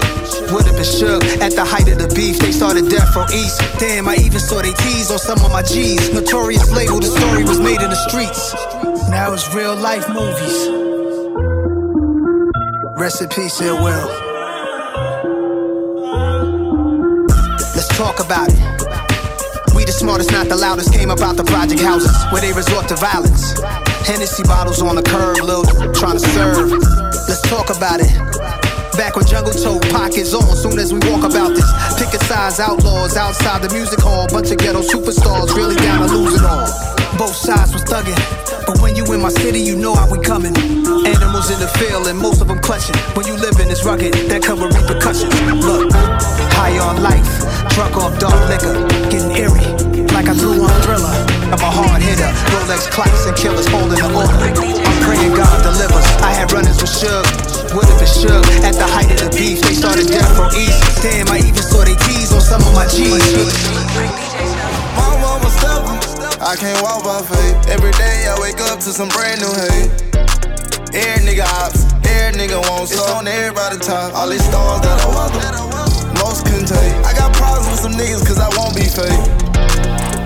would have been shook at the height of the beef. They started death from East. Damn, I even saw they tease on some of my G's. Notorious label, the story was made in the streets. Now it's real life movies. Rest in peace. Let's talk about it. We the smartest, not the loudest. Came about the project houses where they resort to violence. Hennessy bottles on the curb, little trying to serve. Let's talk about it. Back when Jungle told pockets on, soon as we walk about this. Picket size outlaws outside the music hall. Bunch of ghetto superstars really down to lose it all. Both sides was thugging. But when you in my city, you know how we coming. Animals in the field and most of them clutching. When you live in this rugged, that cover repercussions. Look, high on life, drunk off dark liquor, like I threw on thriller. I'm a hard hitter, Rolex clocks and killers holding the order. I'm praying God delivers. I had runners with Suge, would have been shook at the height of the beef. They started death from East. Damn, I even saw they tease on some of my G's. My mama steppin'. I can't walk by faith. Every day I wake up to some brand new hate. Every nigga ops, every nigga wants It's on everybody top. All these stars that I welcome, most couldn't take. I got problems with some niggas cause I won't be fake.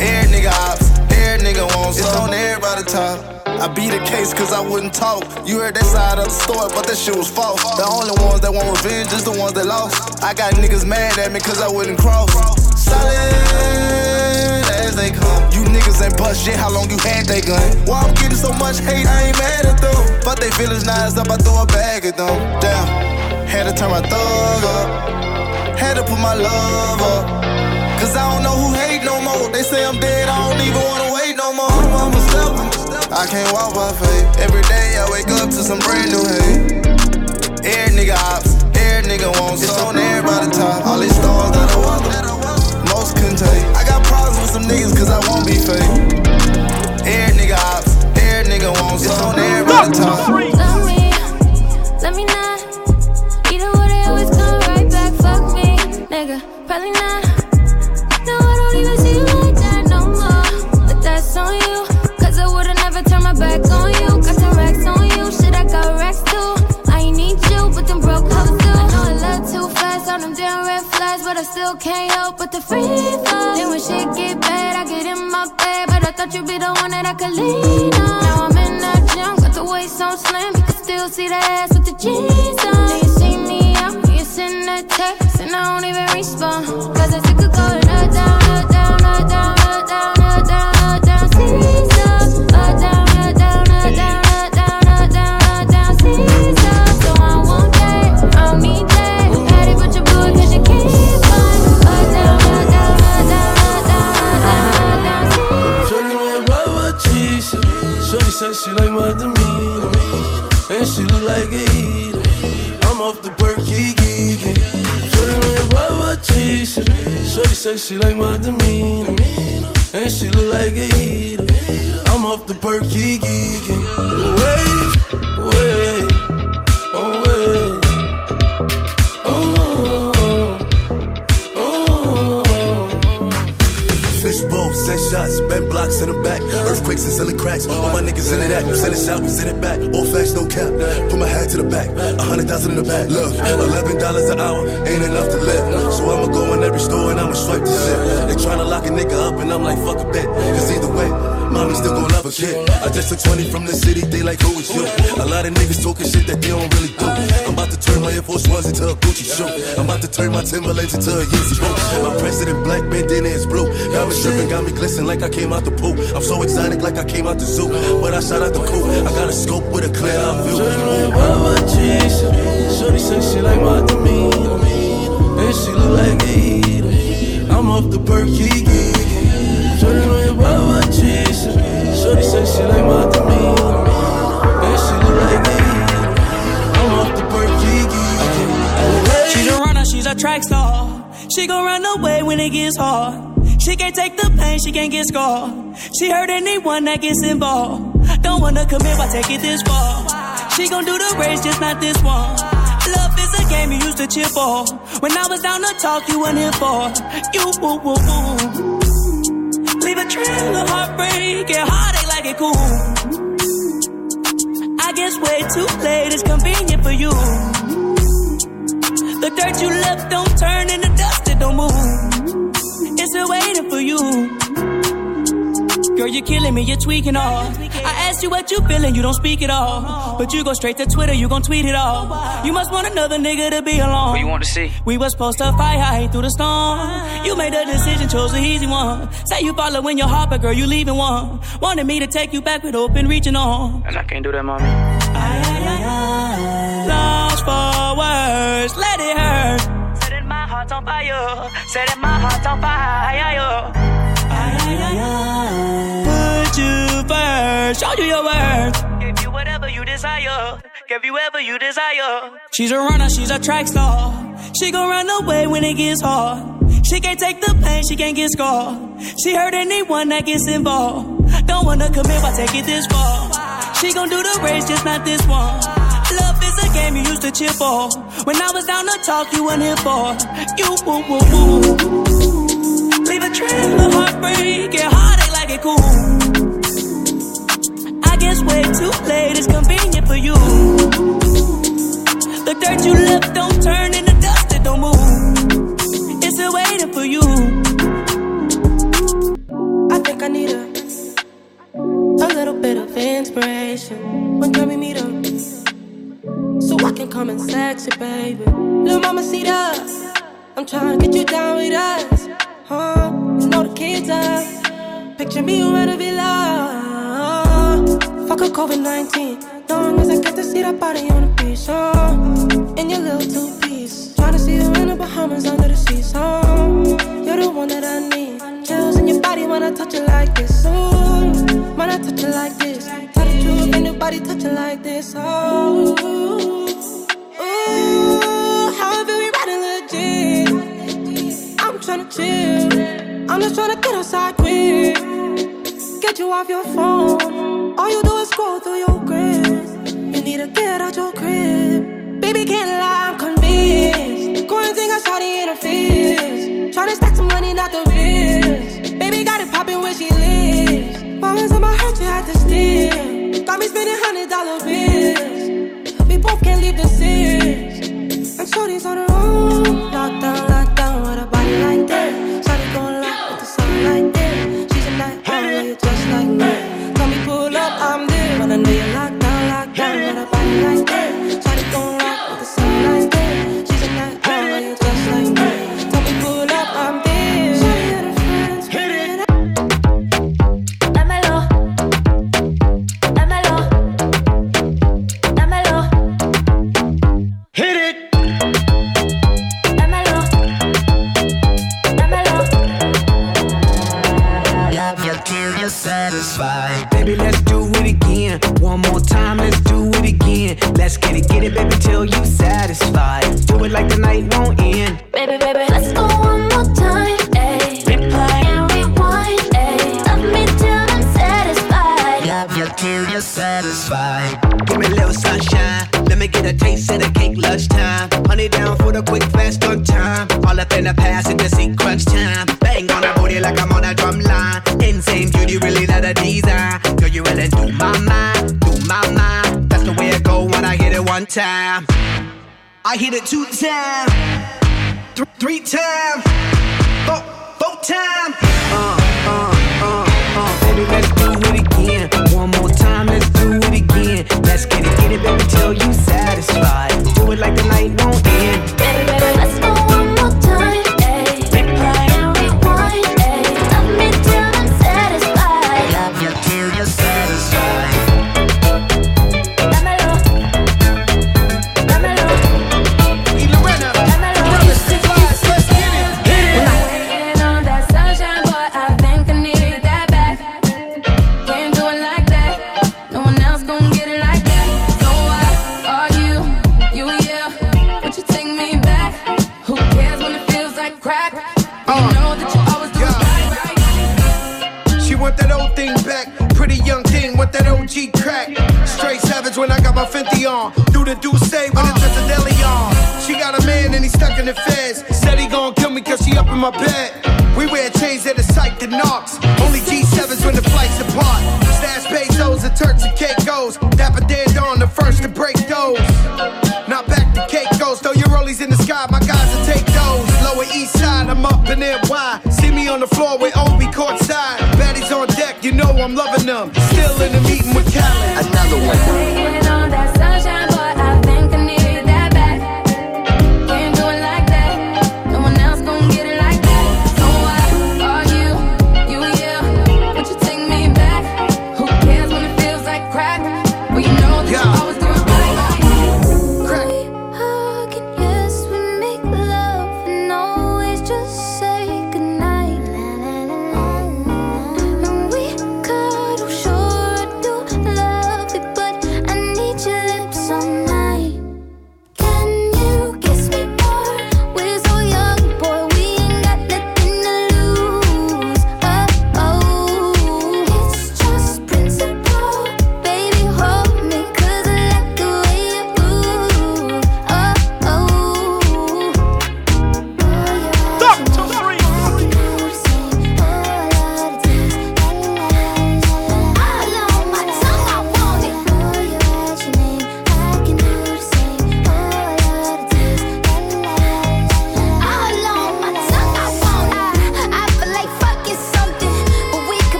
Every nigga ops, every nigga wants It's on everybody top. I beat the case cause I wouldn't talk. You heard that side of the story, but that shit was false. The only ones that want revenge is the ones that lost. I got niggas mad at me cause I wouldn't cross. Solid as they come. You niggas ain't bust shit, how long you had that gun? Why I'm getting so much hate, I ain't mad at them. But they feelings nice up, I throw a bag at them. Damn, had to turn my thug up. Had to put my love up. Cause I don't know who hate no. They say I'm dead, I don't even wanna wait no more. I'm a stepper. I can't walk by faith. Every day I wake up to some brand new hate. Every nigga ops, every nigga wants It's on everybody top. All these stars that I welcome, most couldn't take. I got problems with some niggas cause I won't be fake. Every nigga ops, every nigga wants It's on everybody top. Love me, let me not. Either way, they always come right back. Fuck me, nigga. Probably not. On you. Got some racks on you. Shit, I got racks too. I ain't need you, but them broke hoes do. I know I love too fast on them damn red flags. But I still can't help but. Then when shit get bad, I get in my bed. But I thought you'd be the one that I could lean on. Now I'm in that got the waist can still see ass with the jeans on. You see me out, you send that text, and I don't even up, down, down, down, down, Shorty say she like my demeanor, and she look like a eater. I'm off the perky geeking. Wait, wait, oh wait. Oh, oh, oh. Fishbowl, set shots, bent blocks in the back. Earthquakes and selling cracks. All my niggas in it at. Send it out, we send it back. All no cap. Put my hat to the back. A hundred thousand in the back. Look, eleven dollars an hour ain't enough to live. So I'ma go in every store and I'ma swipe the shit. They tryna lock a nigga up and I'm like, fuck a bit. Cause either way, mommy still gon' love kid. I just took 20 from the city, they like, who is you? A lot of niggas talking shit that they don't really do. I'm about to turn my Air Force Ones into a Gucci shoe. I'm about to turn my Timberlands into a Yeezy boot. My president black bandana is blue. Got me stripping, got me glistening like I came out the pool. I'm so exotic like I came out the zoo. But I shot out the coop. I got a scope with a clear eye view. Shorty said she like my demeanor, and she look like me. I'm off the perky geeking. Shorty wear rubber cheese. Shorty she like my and she look like eater. I'm off the. She's a runner, she's a track star. She gon' run away when it gets hard. She can't take the pain, she can't get scarred. She hurt anyone that gets involved. Don't wanna commit, why take it this far? She gon' do the race, just not this one. Love is a game you used to cheer for. When I was down to talk, you weren't here for. You, woo, woo, woo. Trail of heartbreak and heartache like it cool. I guess way too late is convenient for you. The dirt you left don't turn into dust, it don't move. It's still waiting for you. Girl, you're killing me, you're tweaking all. I asked you what you feeling, you don't speak at all. But you go straight to Twitter, you gon' tweet it all. You must want another nigga to be alone. What you want to see? We was supposed to fight high through the storm. You made a decision, chose the easy one. Say you follow following your heart, but girl, you leaving one. Wanted me to take you back with open reaching on. And I can't do that, mommy. Lost for words, let it hurt. Set it my heart on fire. Set it my heart on fire. Put first, show you your worth. Give you whatever you desire. Give you whatever you desire. She's a runner, she's a track star. She gon' run away when it gets hard. She can't take the pain, she can't get scarred. She hurt anyone that gets involved. Don't wanna commit, why take it this far? She gon' do the race, just not this one. Love is a game you used to cheer for. When I was down to talk, you weren't here for. You woo woo woo. Leave a trail of heartbreak and heartache like it cool. I guess way too late It's convenient for you. The dirt you left don't turn into dust, it don't move. It's still waiting for you. I think I need a a little bit of inspiration. When can we meet up? So I can come and sex you, baby. Little mama, see us. I'm trying to get you down with us. Huh? You know the kids up. Picture me around a villa. Fuck a COVID 19. Long as I get to see that body on the beach. Uh, in your little two piece. Trying to see you in the Bahamas under the sea. So, you're the one that I need. Chills in your body when I touch it like this. Ooh, when I touch it like this. Tell the truth, ain't nobody touch it like this. Oh, tryna chill. I'm just tryna get outside quick. Get you off your phone. All you do is scroll through your grids. You need to get out your crib. Baby, can't lie, I'm convinced. Quarantine got shawty in her fears. Tryna stack some money, not the bills. Baby got it poppin' where she lives. Promise I'ma hurt you at the steal. Got me spending hundred dollar bills. We both can't leave the six. And shorty's on her own. Lockdown Baby, baby, let's go one more time. Ayy. Replay and rewind. Ayy. Love me till I'm satisfied. Love you till you're satisfied. Give me a little sunshine. Let me get a taste of the cake lunchtime. Honey down for the quick fast on time. All up in the past and just crunch time. Bang on the booty like I'm on a drum line. Insane beauty, really not a design. Girl, you really do my mind, do my mind. That's the way it go when I hit it one time. I hit it two times, th- three times, four, four times. Uh, uh, uh, uh. Baby, let's do it again. One more time, let's do it again. Let's get it, get it, baby, till you satisfied. Do it like